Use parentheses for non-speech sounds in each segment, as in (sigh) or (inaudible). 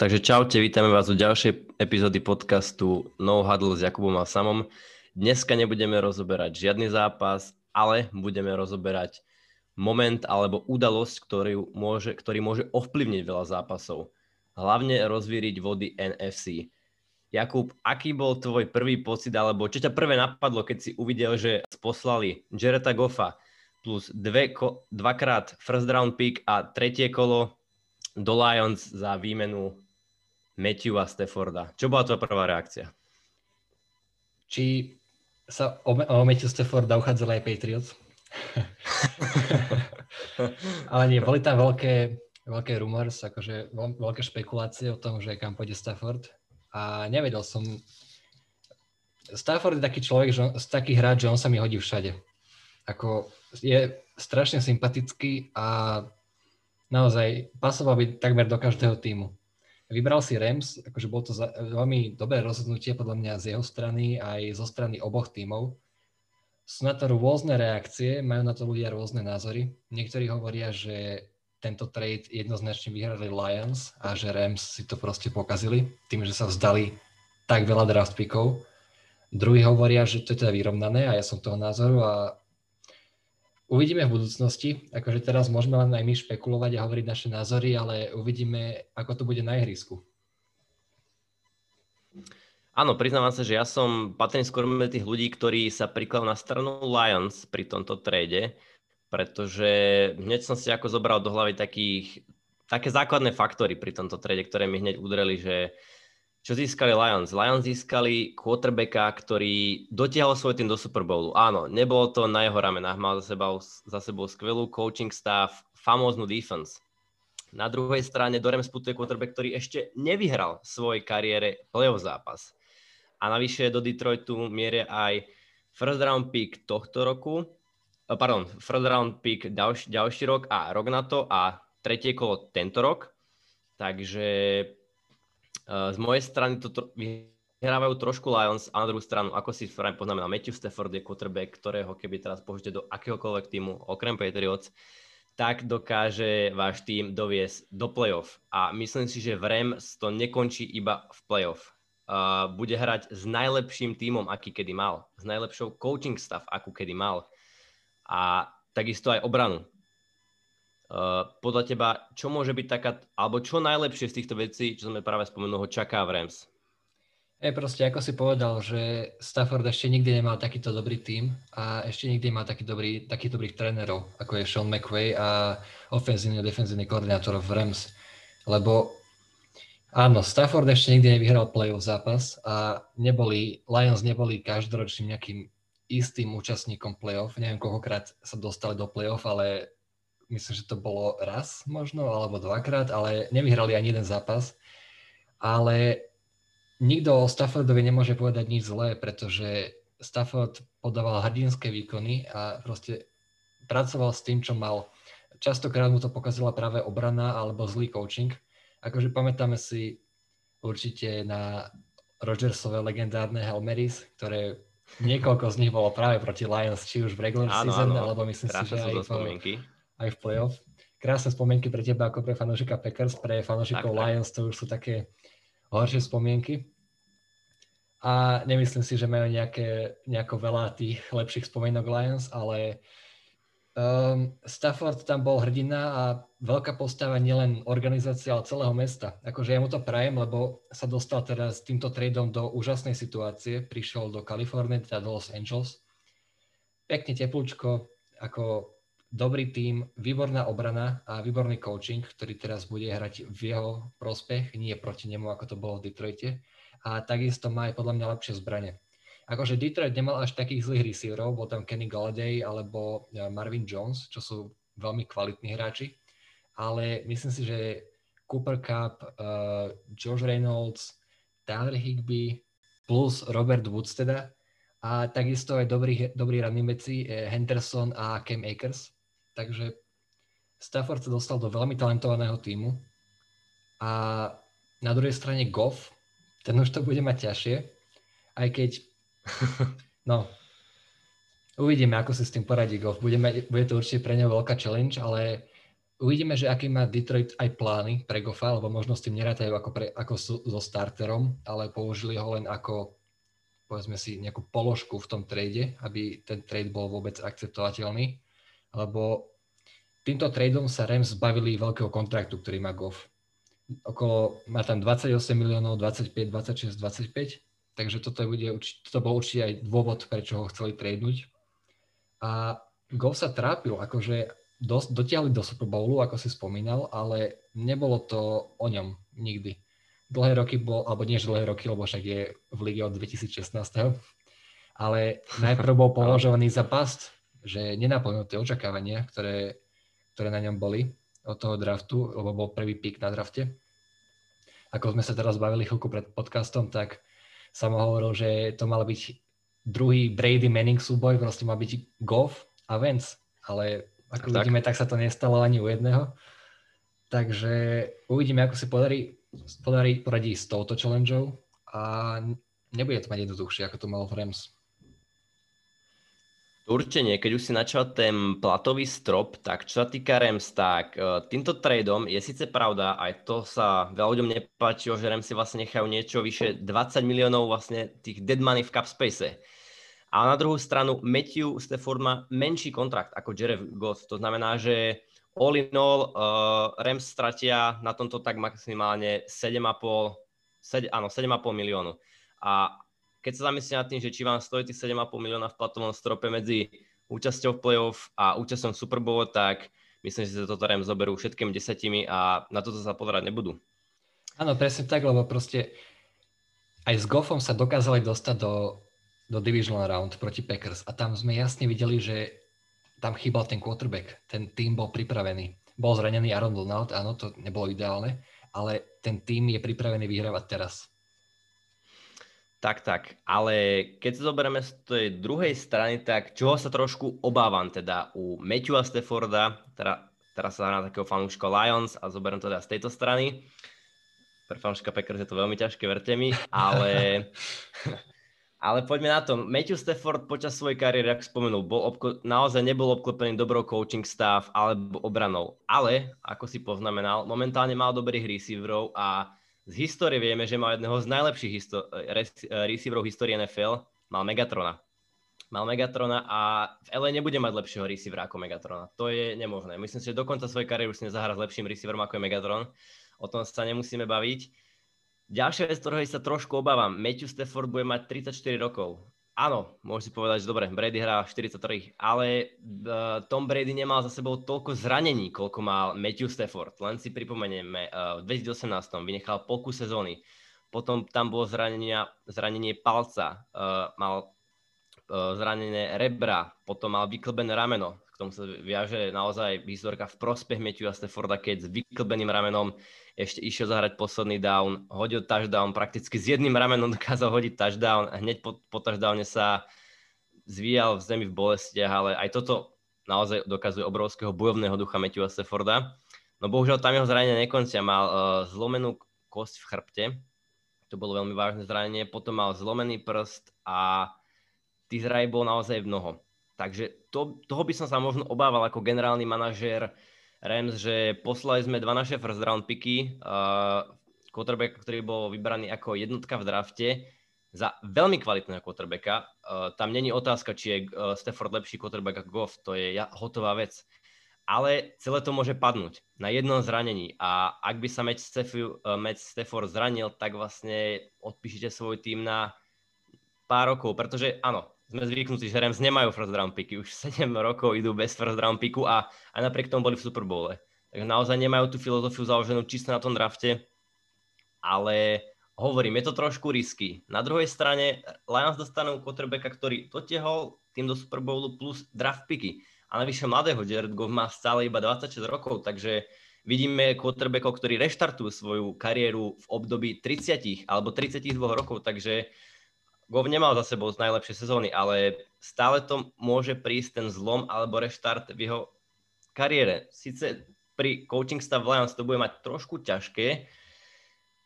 Takže čaute, vítame vás u ďalšej epizódy podcastu No Huddle s Jakubom a Samom. Dneska nebudeme rozoberať žiadny zápas, ale budeme rozoberať moment alebo udalosť, ktorý môže, ktorý môže ovplyvniť veľa zápasov. Hlavne rozvíriť vody NFC. Jakub, aký bol tvoj prvý pocit, alebo čo ťa prvé napadlo, keď si uvidel, že poslali Jareta Goffa plus dve, dvakrát first round pick a tretie kolo do Lions za výmenu Matthew a Stafforda. Čo bola tvoja prvá reakcia? Či sa o, o Matthew Stafforda uchádzali aj Patriots? (laughs) Ale nie, boli tam veľké, veľké rumors, akože veľké špekulácie o tom, že kam pôjde Stafford. A nevedel som... Stafford je taký človek, že on, taký hráč, že on sa mi hodí všade. Ako je strašne sympatický a naozaj pasoval by takmer do každého týmu. Vybral si Rams, akože bolo to veľmi dobré rozhodnutie podľa mňa z jeho strany aj zo strany oboch tímov. Sú na to rôzne reakcie, majú na to ľudia rôzne názory. Niektorí hovoria, že tento trade jednoznačne vyhrali Lions a že Rams si to proste pokazili tým, že sa vzdali tak veľa draft pickov. Druhí hovoria, že to je teda vyrovnané a ja som toho názoru a Uvidíme v budúcnosti, akože teraz môžeme len aj my špekulovať a hovoriť naše názory, ale uvidíme, ako to bude na ihrisku. Áno, priznávam sa, že ja som patrím skôr medzi tých ľudí, ktorí sa prikladajú na stranu Lions pri tomto trade, pretože hneď som si ako zobral do hlavy takých, také základné faktory pri tomto trade, ktoré mi hneď udreli, že čo získali Lions? Lions získali quarterbacka, ktorý dotiahol svoj tým do Super Bowlu. Áno, nebolo to na jeho ramenách, mal za sebou, za sebou skvelú coaching staff, famóznu defense. Na druhej strane do Rams putuje quarterback, ktorý ešte nevyhral v svojej kariére playoff zápas. A navyše do Detroitu mieria aj first round pick tohto roku, eh, pardon, first round pick ďalší, ďalší rok a rok na to a tretie kolo tento rok. Takže z mojej strany to tro- vyhrávajú trošku Lions a na druhú stranu, ako si práve poznáme na Matthew Stafford je quarterback, ktorého keby teraz použite do akéhokoľvek týmu, okrem Patriots, tak dokáže váš tým doviesť do playoff. A myslím si, že v Rams to nekončí iba v playoff. Uh, bude hrať s najlepším týmom, aký kedy mal. S najlepšou coaching staff, akú kedy mal. A takisto aj obranu. Uh, podľa teba, čo môže byť taká, alebo čo najlepšie z týchto vecí, čo sme práve spomenuli, ho čaká v Rams? Je proste, ako si povedal, že Stafford ešte nikdy nemal takýto dobrý tím a ešte nikdy nemal taký dobrý, takých dobrých trénerov, ako je Sean McVay a ofenzívny a defenzívny koordinátor v Rams. Lebo áno, Stafford ešte nikdy nevyhral playoff zápas a neboli, Lions neboli každoročným nejakým istým účastníkom playoff. Neviem, koľkokrát sa dostali do playoff, ale myslím, že to bolo raz možno, alebo dvakrát, ale nevyhrali ani jeden zápas. Ale nikto o Staffordovi nemôže povedať nič zlé, pretože Stafford podával hrdinské výkony a proste pracoval s tým, čo mal. Častokrát mu to pokazila práve obrana alebo zlý coaching. Akože pamätáme si určite na Rodgersové legendárne Helmeris, ktoré niekoľko z nich bolo práve proti Lions, či už v regular áno, season, áno. alebo myslím Tráša si, že aj v, aj v playoff. Krásne spomienky pre teba ako pre fanúšika Packers, pre fanúšikov Lions to už sú také horšie spomienky. A nemyslím si, že majú nejaké, nejako veľa tých lepších spomienok Lions, ale um, Stafford tam bol hrdina a veľká postava nielen organizácie, ale celého mesta. Akože ja mu to prajem, lebo sa dostal teraz týmto tradeom do úžasnej situácie. Prišiel do Kalifornie, teda do Los Angeles. Pekne teplúčko, ako dobrý tím, výborná obrana a výborný coaching, ktorý teraz bude hrať v jeho prospech, nie proti nemu, ako to bolo v Detroite. A takisto má aj podľa mňa lepšie zbranie. Akože Detroit nemal až takých zlých receiverov, bol tam Kenny Galladay alebo e, Marvin Jones, čo sú veľmi kvalitní hráči, ale myslím si, že Cooper Cup, uh, Josh Reynolds, Tyler Higby plus Robert Woods teda a takisto aj dobrý, dobrý ranný meci Henderson a Cam Akers, Takže Stafford sa dostal do veľmi talentovaného týmu a na druhej strane Goff, ten už to bude mať ťažšie, aj keď, (laughs) no, uvidíme, ako sa s tým poradí Goff. Bude, mať, bude to určite pre neho veľká challenge, ale uvidíme, že aký má Detroit aj plány pre Goffa, lebo možno s tým nerátajú ako, pre, ako so starterom, ale použili ho len ako povedzme si nejakú položku v tom trade, aby ten trade bol vôbec akceptovateľný, lebo týmto tradeom sa Rams zbavili veľkého kontraktu, ktorý má Goff. Okolo, má tam 28 miliónov, 25, 26, 25, takže toto, bude, toto bol určite aj dôvod, prečo ho chceli tradenúť. A Goff sa trápil, akože dos, dotiahli do Super Bowlu, ako si spomínal, ale nebolo to o ňom nikdy. Dlhé roky bol, alebo nie dlhé roky, lebo však je v lige od 2016. Ale najprv bol (laughs) považovaný za past, že nenaplnil tie očakávania, ktoré, ktoré na ňom boli od toho draftu, lebo bol prvý pík na drafte. Ako sme sa teraz bavili chvíľku pred podcastom, tak som hovoril, že to mal byť druhý Brady Manning súboj, proste mal byť Goff a Vance, ale ako tak. vidíme, tak sa to nestalo ani u jedného. Takže uvidíme, ako si podarí, podarí poradí s touto challengeou a nebude to mať jednoduchšie, ako to malo v Rams. Určite nie, keď už si načal ten platový strop, tak čo sa týka Rams, tak e, týmto tradeom je síce pravda, aj to sa veľa ľuďom nepáčilo, že Rams si vlastne nechajú niečo vyše 20 miliónov vlastne tých dead money v cap space. A na druhú stranu Matthew Stafford má menší kontrakt ako Jared Goff. To znamená, že all in all uh, Rams stratia na tomto tak maximálne 7,5 7, áno, 7,5 miliónu. A keď sa zamyslíte nad tým, že či vám stojí tých 7,5 milióna v platovom strope medzi účasťou v playoff a účasťou v Super Bowl, tak myslím, že sa toto Rams zoberú všetkými desatimi a na toto sa pozerať nebudú. Áno, presne tak, lebo proste aj s Goffom sa dokázali dostať do do divisional round proti Packers a tam sme jasne videli, že tam chýbal ten quarterback. Ten tým bol pripravený. Bol zranený Aaron Donald, áno, to nebolo ideálne, ale ten tým je pripravený vyhrávať teraz. Tak, tak, ale keď sa zoberieme z tej druhej strany, tak čoho sa trošku obávam teda u Matthewa Stafforda, teda, teraz sa na takého fanúška Lions a zoberiem to teda z tejto strany. Pre fanúška Packers je to veľmi ťažké, verte mi, ale (laughs) Ale poďme na to. Matthew Stafford počas svojej kariéry, ako spomenul, bol obko- naozaj nebol obklopený dobrou coaching staff alebo obranou. Ale, ako si poznamenal, momentálne mal dobrých receiverov a z histórie vieme, že mal jedného z najlepších histo- receiverov histórie NFL, mal Megatrona. Mal Megatrona a v LA nebude mať lepšieho receivera ako Megatrona. To je nemožné. Myslím si, že do svojej kariéry už si nezahrá s lepším receiverom ako je Megatron. O tom sa nemusíme baviť. Ďalšia vec, ktorej sa trošku obávam, Matthew Stafford bude mať 34 rokov. Áno, môžeš si povedať, že dobre, Brady hrá 43, ale uh, Tom Brady nemal za sebou toľko zranení, koľko mal Matthew Stafford. Len si pripomenieme, uh, v 2018 vynechal polku sezóny, potom tam bolo zranenia, zranenie palca, uh, mal uh, zranené rebra, potom mal vyklbené rameno, k tomu sa viaže naozaj historka v prospech Matthewa Stafforda, keď s vyklbeným ramenom ešte išiel zahrať posledný down, hodil touchdown, prakticky s jedným ramenom dokázal hodiť touchdown a hneď po, po touchdowne sa zvíjal v zemi v bolestiach, ale aj toto naozaj dokazuje obrovského bojovného ducha Matthewa Stafforda. No bohužiaľ tam jeho zranenia nekoncia, mal uh, zlomenú kosť v chrbte, to bolo veľmi vážne zranenie, potom mal zlomený prst a tých zraní bol naozaj mnoho. Takže to, toho by som sa možno obával ako generálny manažér Rams, že poslali sme dva naše first round picky, uh, quarterbacka, ktorý bol vybraný ako jednotka v drafte, za veľmi kvalitného quarterbacka. Uh, tam není otázka, či je uh, Stafford lepší quarterback ako Goff, to je ja, hotová vec. Ale celé to môže padnúť na jednom zranení a ak by sa Matt Stafford, uh, Matt Stafford zranil, tak vlastne odpíšite svoj tým na pár rokov, pretože áno, sme zvyknutí, že Rams nemajú first round picky. Už 7 rokov idú bez first round picku a aj napriek tomu boli v Super Bowle. Takže naozaj nemajú tú filozofiu založenú čisto na tom drafte. Ale hovorím, je to trošku risky. Na druhej strane Lions dostanú quarterbacka, ktorý dotiehol tým do Super Bowlu plus draft picky. A navyše mladého Jared Goff má stále iba 26 rokov, takže vidíme quarterbackov, ktorí reštartujú svoju kariéru v období 30 alebo 32 rokov, takže Gov nemal za sebou z najlepšie sezóny, ale stále to môže prísť ten zlom alebo reštart v jeho kariére. Sice pri coaching staff Lions to bude mať trošku ťažké,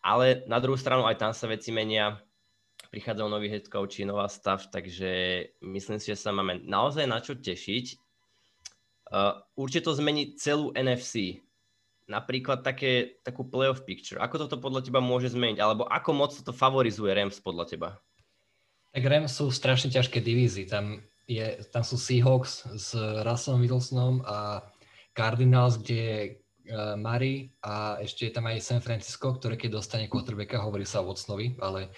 ale na druhú stranu aj tam sa veci menia. Prichádzajú noví head coachi, nová stav, takže myslím si, že sa máme naozaj na čo tešiť. Uh, určite to zmení celú NFC. Napríklad také, takú playoff picture. Ako toto podľa teba môže zmeniť? Alebo ako moc to favorizuje Rams podľa teba? Tak Rams sú strašne ťažké divízy. Tam, je, tam sú Seahawks s Russellom Wilsonom a Cardinals, kde je uh, Murray a ešte je tam aj San Francisco, ktoré keď dostane quarterbacka, hovorí sa o Watsonovi, ale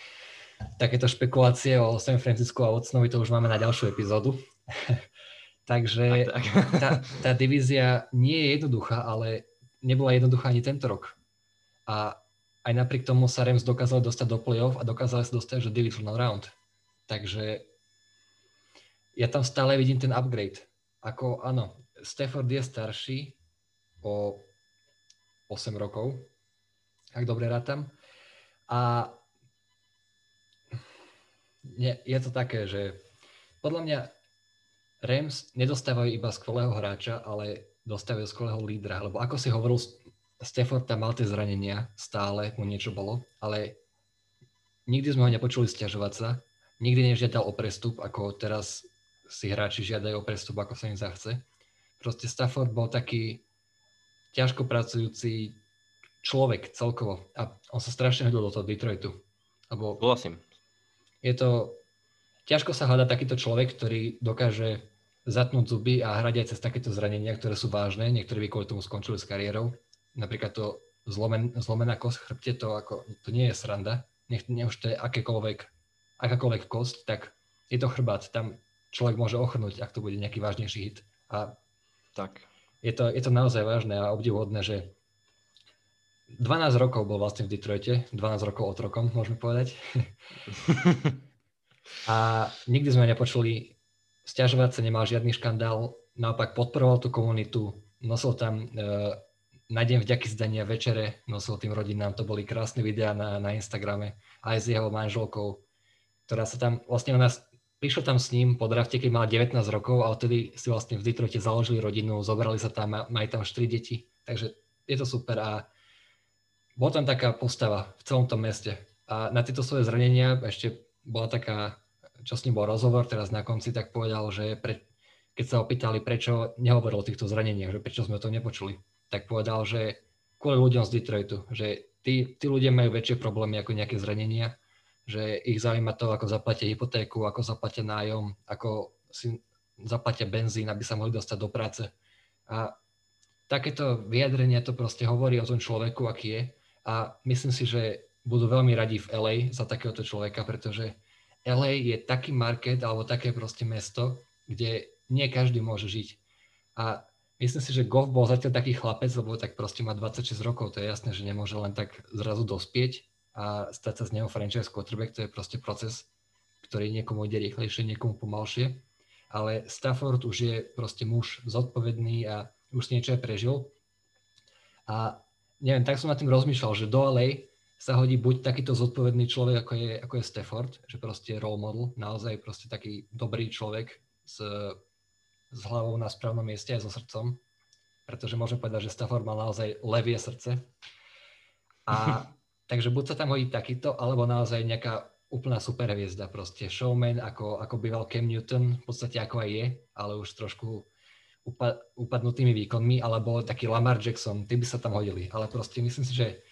takéto špekulácie o San Francisco a Watsonovi to už máme na ďalšiu epizódu. (laughs) Takže tak, tak. (laughs) Tá, tá divízia nie je jednoduchá, ale nebola jednoduchá ani tento rok. A aj napriek tomu sa Rams dokázali dostať do play-off a dokázali sa dostať že divisional round. Takže ja tam stále vidím ten upgrade. Ako áno, Stafford je starší o 8 rokov, ak dobre rátam. A nie, je to také, že podľa mňa Rams nedostávajú iba skvelého hráča, ale dostávajú skvelého lídra, lebo ako si hovoril, Stafford tam mal tie zranenia, stále mu niečo bolo, ale nikdy sme ho nepočuli stiažovať sa, nikdy nežiadal o prestup, ako teraz si hráči žiadajú o prestup, ako sa im zachce. Proste Stafford bol taký ťažko pracujúci človek celkovo a on sa strašne hodil do toho Detroitu. Lebo Vlastím. Je to, ťažko sa hľadá takýto človek, ktorý dokáže zatnúť zuby a hrať aj cez takéto zranenia, ktoré sú vážne. Niektorí by kvôli tomu skončili s kariérou. Napríklad to zlomen, zlomená kosť chrbte, to, ako, to nie je sranda. Nech, nech už to je akékoľvek, akákoľvek kosť, tak je to chrbát. Tam človek môže ochrnúť, ak to bude nejaký vážnejší hit. A tak. Je to, je to naozaj vážne a obdivuhodné, že 12 rokov bol vlastne v Detroite, 12 rokov otrokom, môžeme povedať. (laughs) a nikdy sme nepočuli stiažovať sa, nemal žiadny škandál, naopak podporoval tú komunitu, nosil tam e, na deň vďaky zdania večere, nosil tým rodinám, to boli krásne videá na, na Instagrame, aj s jeho manželkou, ktorá sa tam, vlastne ona prišiel tam s ním po drafte, keď mala 19 rokov a odtedy si vlastne v Detroite založili rodinu, zobrali sa tam, majú tam 4 deti, takže je to super a bola tam taká postava v celom tom meste. A na tieto svoje zranenia ešte bola taká čo s ním bol rozhovor teraz na konci, tak povedal, že pre, keď sa opýtali, prečo nehovoril o týchto zraneniach, že prečo sme to nepočuli, tak povedal, že kvôli ľuďom z Detroitu, že tí, tí ľudia majú väčšie problémy ako nejaké zranenia, že ich zaujíma to, ako zaplatia hypotéku, ako zaplatia nájom, ako si zaplatia benzín, aby sa mohli dostať do práce. A takéto vyjadrenia to proste hovorí o tom človeku, aký je. A myslím si, že budú veľmi radi v LA za takéhoto človeka, pretože LA je taký market alebo také proste mesto, kde nie každý môže žiť. A myslím si, že Goff bol zatiaľ taký chlapec, lebo tak proste má 26 rokov, to je jasné, že nemôže len tak zrazu dospieť a stať sa z neho franchise quarterback, to je proste proces, ktorý niekomu ide rýchlejšie, niekomu pomalšie. Ale Stafford už je proste muž zodpovedný a už niečo aj prežil. A neviem, tak som nad tým rozmýšľal, že do LA sa hodí buď takýto zodpovedný človek, ako je, ako je Stafford, že proste role model, naozaj proste taký dobrý človek s, s hlavou na správnom mieste aj so srdcom, pretože môžem povedať, že Stafford má naozaj levie srdce. A takže buď sa tam hodí takýto, alebo naozaj nejaká úplná superhviezda, proste showman, ako, ako býval Cam Newton, v podstate ako aj je, ale už trošku upadnutými výkonmi, alebo taký Lamar Jackson, tí by sa tam hodili. Ale proste myslím si, že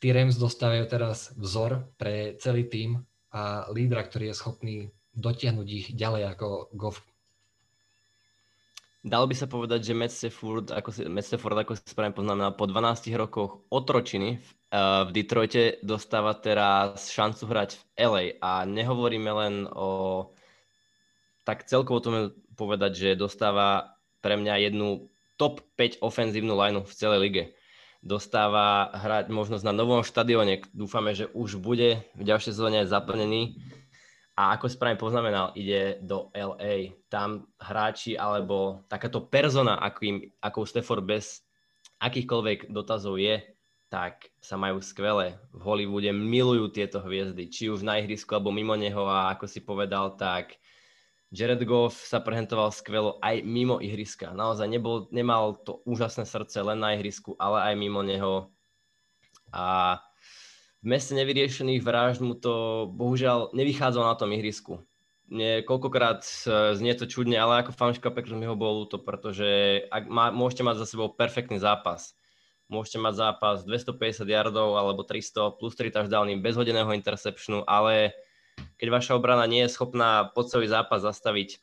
tí Rams dostávajú teraz vzor pre celý tým a lídra, ktorý je schopný dotiahnuť ich ďalej ako Goff. Dalo by sa povedať, že Matt Stafford, ako si, Matt Stafford, ako si správne poznamenal, po 12 rokoch otročiny v, v Detroite dostáva teraz šancu hrať v LA a nehovoríme len o... Tak celkovo to povedať, že dostáva pre mňa jednu top 5 ofenzívnu lineu v celej lige dostáva hrať možnosť na novom štadióne. Dúfame, že už bude v ďalšej sezóne zaplnený. A ako správne poznamenal, ide do LA. Tam hráči alebo takáto persona, akým, ako Stafford bez akýchkoľvek dotazov je, tak sa majú skvelé. V Hollywoode milujú tieto hviezdy, či už na ihrisku alebo mimo neho a ako si povedal, tak Jared Goff sa prehentoval skvelo aj mimo ihriska. Naozaj nebol, nemal to úžasné srdce len na ihrisku, ale aj mimo neho. A v meste nevyriešených vražd mu to bohužiaľ nevychádzalo na tom ihrisku. nie, koľkokrát uh, znie to čudne, ale ako fanška Packers mi ho bolo to, pretože ak má, môžete mať za sebou perfektný zápas. Môžete mať zápas 250 yardov alebo 300 plus 3 touchdowny bez hodeného interceptionu, ale keď vaša obrana nie je schopná po celý zápas zastaviť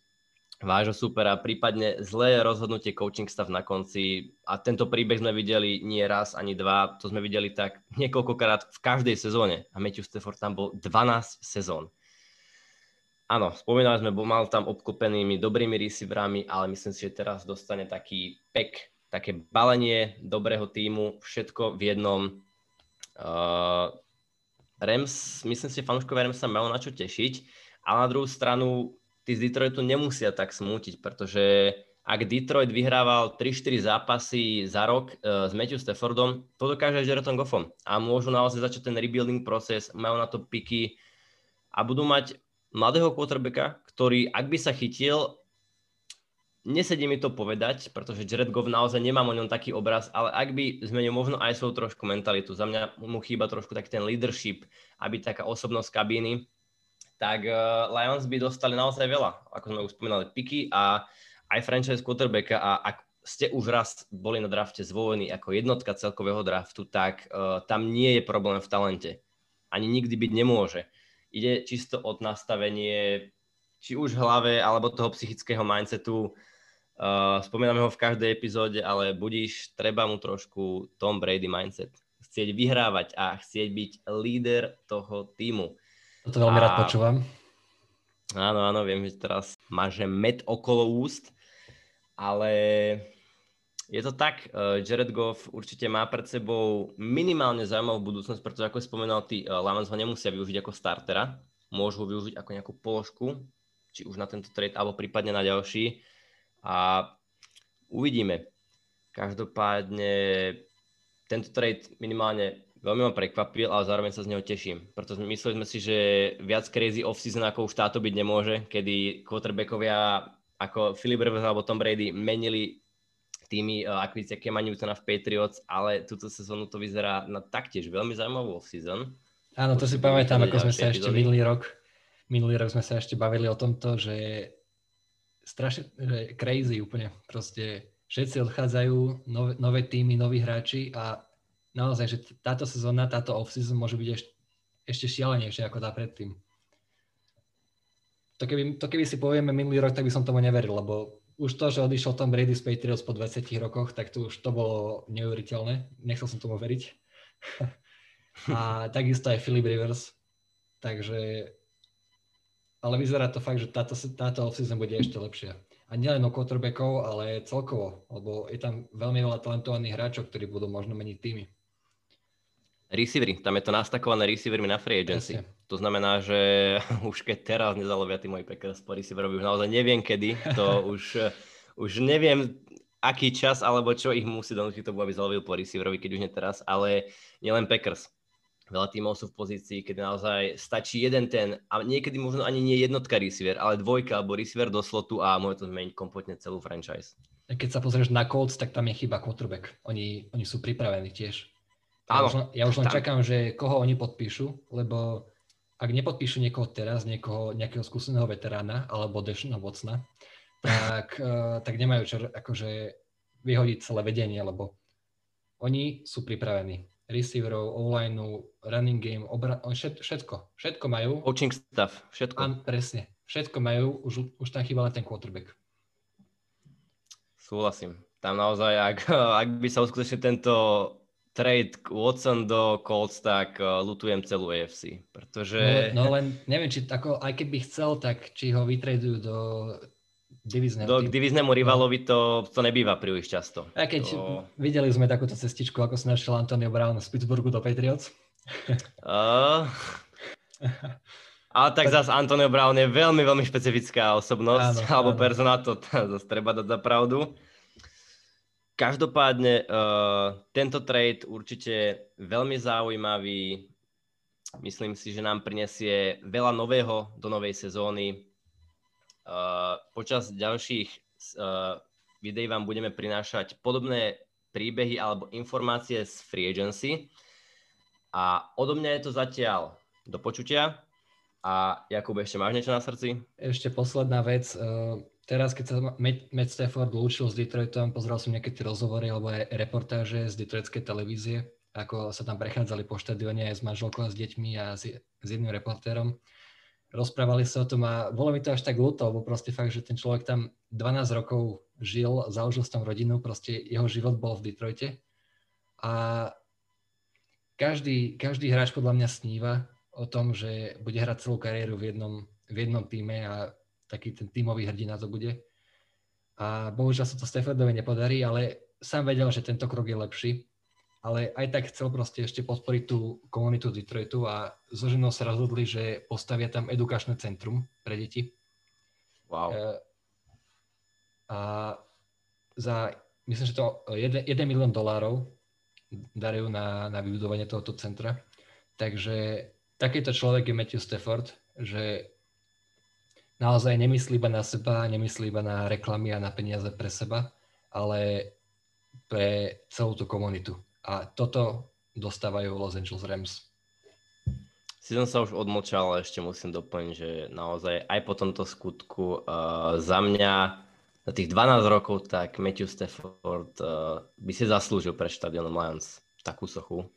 vášho supera, prípadne zlé rozhodnutie coaching stav na konci a tento príbeh sme videli nie raz ani dva, to sme videli tak niekoľkokrát v každej sezóne a Matthew Stafford tam bol 12 sezón. Áno, spomínali sme, bol mal tam obklopenými dobrými receiverami, ale myslím si, že teraz dostane taký pek, také balenie dobrého týmu, všetko v jednom. Uh, Rams, myslím si, že fanúškovia Rams sa majú na čo tešiť, ale na druhú stranu tí z Detroitu nemusia tak smútiť, pretože ak Detroit vyhrával 3-4 zápasy za rok uh, s Matthew Staffordom, to dokáže aj Jaredom Goffom a môžu naozaj začať ten rebuilding proces, majú na to piky a budú mať mladého quarterbacka, ktorý ak by sa chytil, nesedí mi to povedať, pretože Jared Goff naozaj nemám o ňom taký obraz, ale ak by zmenil možno aj svoju trošku mentalitu, za mňa mu chýba trošku tak ten leadership, aby taká osobnosť kabíny, tak uh, Lions by dostali naozaj veľa, ako sme už spomínali, piky a aj franchise quarterbacka a ak ste už raz boli na drafte zvolení ako jednotka celkového draftu, tak uh, tam nie je problém v talente. Ani nikdy byť nemôže. Ide čisto od nastavenie či už v hlave, alebo toho psychického mindsetu. Uh, spomíname ho v každej epizóde, ale budíš, treba mu trošku Tom Brady mindset. Chcieť vyhrávať a chcieť byť líder toho týmu. To veľmi a... rád počúvam. Áno, áno, viem, že teraz máš med okolo úst, ale je to tak, uh, Jared Goff určite má pred sebou minimálne zaujímavú budúcnosť, pretože ako spomenul ty, uh, Lions ho nemusia využiť ako startera, môžu ho využiť ako nejakú položku, či už na tento trade, alebo prípadne na ďalší. A uvidíme. Každopádne tento trade minimálne veľmi ma prekvapil, ale zároveň sa z neho teším. Preto mysleli sme si, že viac crazy off-season ako už táto byť nemôže, kedy quarterbackovia ako Philip Rivers alebo Tom Brady menili tými uh, akvizícia Kema Newtona v Patriots, ale túto sezónu to vyzerá na taktiež veľmi zaujímavú off-season. Áno, to si pamätám, ako sme sa ešte minulý rok, minulý rok sme sa ešte bavili o tomto, že strašne crazy úplne. Proste všetci odchádzajú, nové, nové týmy, noví hráči a naozaj, že táto sezóna, táto off-season môže byť ešte, ešte šialenejšia ako tá predtým. To keby, to keby si povieme minulý rok, tak by som tomu neveril, lebo už to, že odišiel Tom Brady z Patriots po 20 rokoch, tak to už to bolo neuveriteľné. Nechcel som tomu veriť. (laughs) A takisto aj Philip Rivers. Takže ale vyzerá to fakt, že táto, táto off-season bude ešte lepšia. A nielen o quarterbackov, ale celkovo, lebo je tam veľmi veľa talentovaných hráčov, ktorí budú možno meniť týmy. Receivery, tam je to nastakované receivermi na free agency. Presne. To znamená, že (laughs) už keď teraz nezalovia tí moji Packers po receiverovi, už naozaj neviem kedy, to (laughs) už, už neviem aký čas alebo čo ich musí donútiť to, aby zalovil po receiverovi, keď už nie teraz, ale nielen Packers. Veľa tímov sú v pozícii, keď naozaj stačí jeden ten, a niekedy možno ani nie jednotka receiver, ale dvojka alebo receiver do slotu a môže to zmeniť kompletne celú franchise. Keď sa pozrieš na Colts, tak tam je chyba quarterback. Oni, oni sú pripravení tiež. Ja Áno, už, ja už len tam. čakám, že koho oni podpíšu, lebo ak nepodpíšu niekoho teraz, niekoho, nejakého skúseného veterána alebo Dešna Vocna, tak, uh, (laughs) tak nemajú čo akože vyhodiť celé vedenie, lebo oni sú pripravení. Receiverov, online running game, obra- všet, všetko. Všetko majú. Coaching staff, všetko. A, presne. Všetko majú, už, už tam chýba len ten quarterback. Súhlasím. Tam naozaj, ak, (laughs) ak by sa uskutočnil tento trade Watson do Colts, tak uh, lutujem celú AFC, pretože... No, no (laughs) len neviem, či ako, aj keby chcel, tak či ho vytradujú do divizného Do, k diviznému rivalovi to, to nebýva príliš často. A keď to... videli sme takúto cestičku, ako sa našiel Antonio Brown z Pittsburghu do Patriots. (laughs) Uh... Ale tak, tak zase Antonio Brown je veľmi, veľmi špecifická osobnosť, áno, alebo áno. persona, to (laughs) zase treba dať za pravdu. Každopádne uh, tento trade určite veľmi zaujímavý. Myslím si, že nám prinesie veľa nového do novej sezóny. Uh, počas ďalších uh, videí vám budeme prinášať podobné príbehy alebo informácie z Free Agency. A odo mňa je to zatiaľ do počutia A Jakub, ešte máš niečo na srdci? Ešte posledná vec. Uh, teraz, keď sa Matt Stafford lúčil s Detroitom, pozeral som nejaké tie rozhovory alebo aj reportáže z Detroitskej televízie, ako sa tam prechádzali po štadióne aj s manželkou a s deťmi a s, s jedným reportérom. Rozprávali sa o tom a bolo mi to až tak ľúto, lebo proste fakt, že ten človek tam 12 rokov žil, založil s tam rodinu, proste jeho život bol v Detroite a každý, každý hráč podľa mňa sníva o tom, že bude hrať celú kariéru v jednom, v jednom týme a taký ten tímový hrdina to bude. A bohužiaľ sa to Staffordovi nepodarí, ale sám vedel, že tento krok je lepší. Ale aj tak chcel proste ešte podporiť tú komunitu Detroitu a so ženou sa rozhodli, že postavia tam edukačné centrum pre deti. Wow. E, a za, myslím, že to 1 milión dolárov darujú na, na vybudovanie tohoto centra. Takže takýto človek je Matthew Stafford, že naozaj nemyslí iba na seba, nemyslí iba na reklamy a na peniaze pre seba, ale pre celú tú komunitu. A toto dostávajú Los Angeles Rams. Si som sa už odmočal, ale ešte musím doplniť, že naozaj aj po tomto skutku uh, za mňa na tých 12 rokov, tak Matthew Stafford uh, by si zaslúžil pre štadion Lions takú sochu.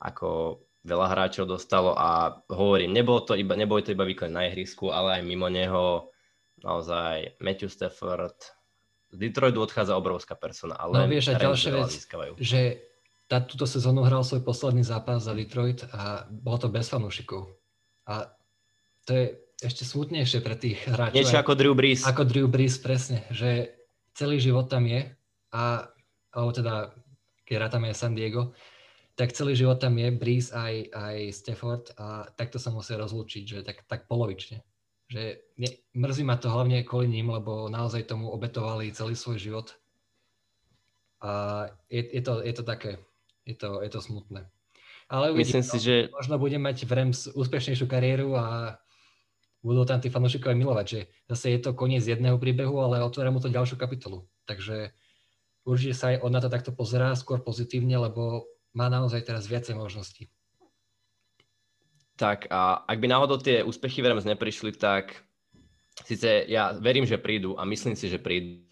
Ako veľa hráčov dostalo a hovorím, nebolo to iba, neboli to iba výkon na ihrisku, ale aj mimo neho naozaj Matthew Stafford z Detroitu odchádza obrovská persona, ale no, vieš, a ďalšia vec, že tá, túto sezónu hral svoj posledný zápas za Detroit a bolo to bez fanúšikov. A to je ešte smutnejšie pre tých hráčov. Niečo ako Drew Brees. Ako Drew Brees, presne, že celý život tam je a, alebo teda, keď rátame San Diego, tak celý život tam je Breeze aj, aj Stafford a takto sa musia rozlúčiť, že tak, tak polovične. Že ne, mrzí ma to hlavne kvôli ním, lebo naozaj tomu obetovali celý svoj život. A je, je, to, je to také, je to, je to smutné. Ale uvidím, Myslím si, no, že... možno budem mať v Rams úspešnejšiu kariéru a budú tam tí fanúšikovia milovať, že zase je to koniec jedného príbehu, ale otvára mu to ďalšiu kapitolu. Takže určite sa aj on na to takto pozerá skôr pozitívne, lebo má naozaj teraz viacej možností. Tak a ak by náhodou tie úspechy v Rams neprišli, tak síce ja verím, že prídu a myslím si, že prídu,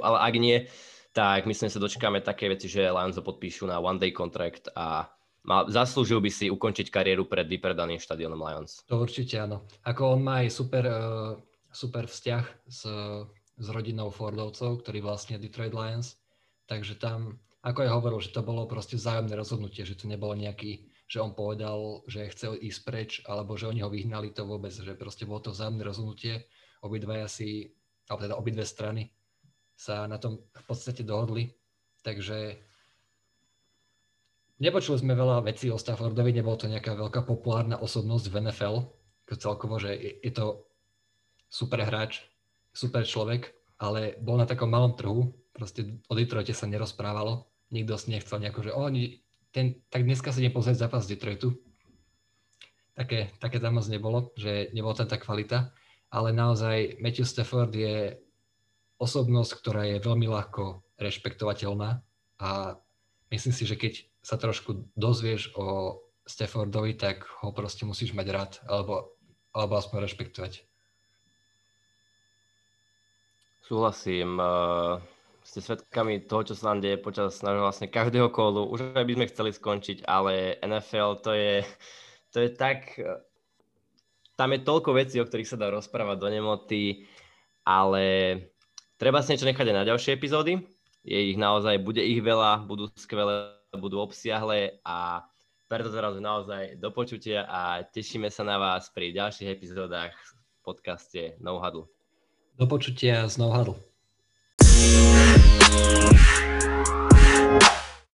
ale ak nie, tak myslím, že sa dočkáme také veci, že ho podpíšu na one day contract a má, zaslúžil by si ukončiť kariéru pred vypredaným štadionom Lions. To určite áno. Ako on má aj super, uh, super vzťah s, s rodinou Fordovcov, ktorí vlastne Detroit Lions, takže tam ako aj hovoril, že to bolo proste vzájomné rozhodnutie, že to nebolo nejaký, že on povedal, že chcel ísť preč, alebo že oni ho vyhnali, to vôbec, že proste bolo to vzájomné rozhodnutie, obidvaja si, alebo teda obidve strany sa na tom v podstate dohodli, takže nepočuli sme veľa vecí o Staffordovi, nebolo to nejaká veľká populárna osobnosť v NFL, celkovo, že je, to super hráč, super človek, ale bol na takom malom trhu, proste o Detroite sa nerozprávalo, nikto si nechcel nejako, že oni, ten, tak dneska si idem pozrieť zápas Detroitu. Také, také tam moc nebolo, že nebola tam tá kvalita, ale naozaj Matthew Stafford je osobnosť, ktorá je veľmi ľahko rešpektovateľná a myslím si, že keď sa trošku dozvieš o Staffordovi, tak ho proste musíš mať rád alebo, alebo aspoň rešpektovať. Súhlasím. Uh ste svedkami toho, čo sa nám deje počas nášho vlastne každého kolu. Už aj by sme chceli skončiť, ale NFL to je, to je tak... Tam je toľko vecí, o ktorých sa dá rozprávať do nemoty, ale treba si niečo nechať aj na ďalšie epizódy. Je ich naozaj, bude ich veľa, budú skvelé, budú obsiahle a preto teraz naozaj do počutia a tešíme sa na vás pri ďalších epizódach v podcaste No Huddle. Do počutia z No Huddle.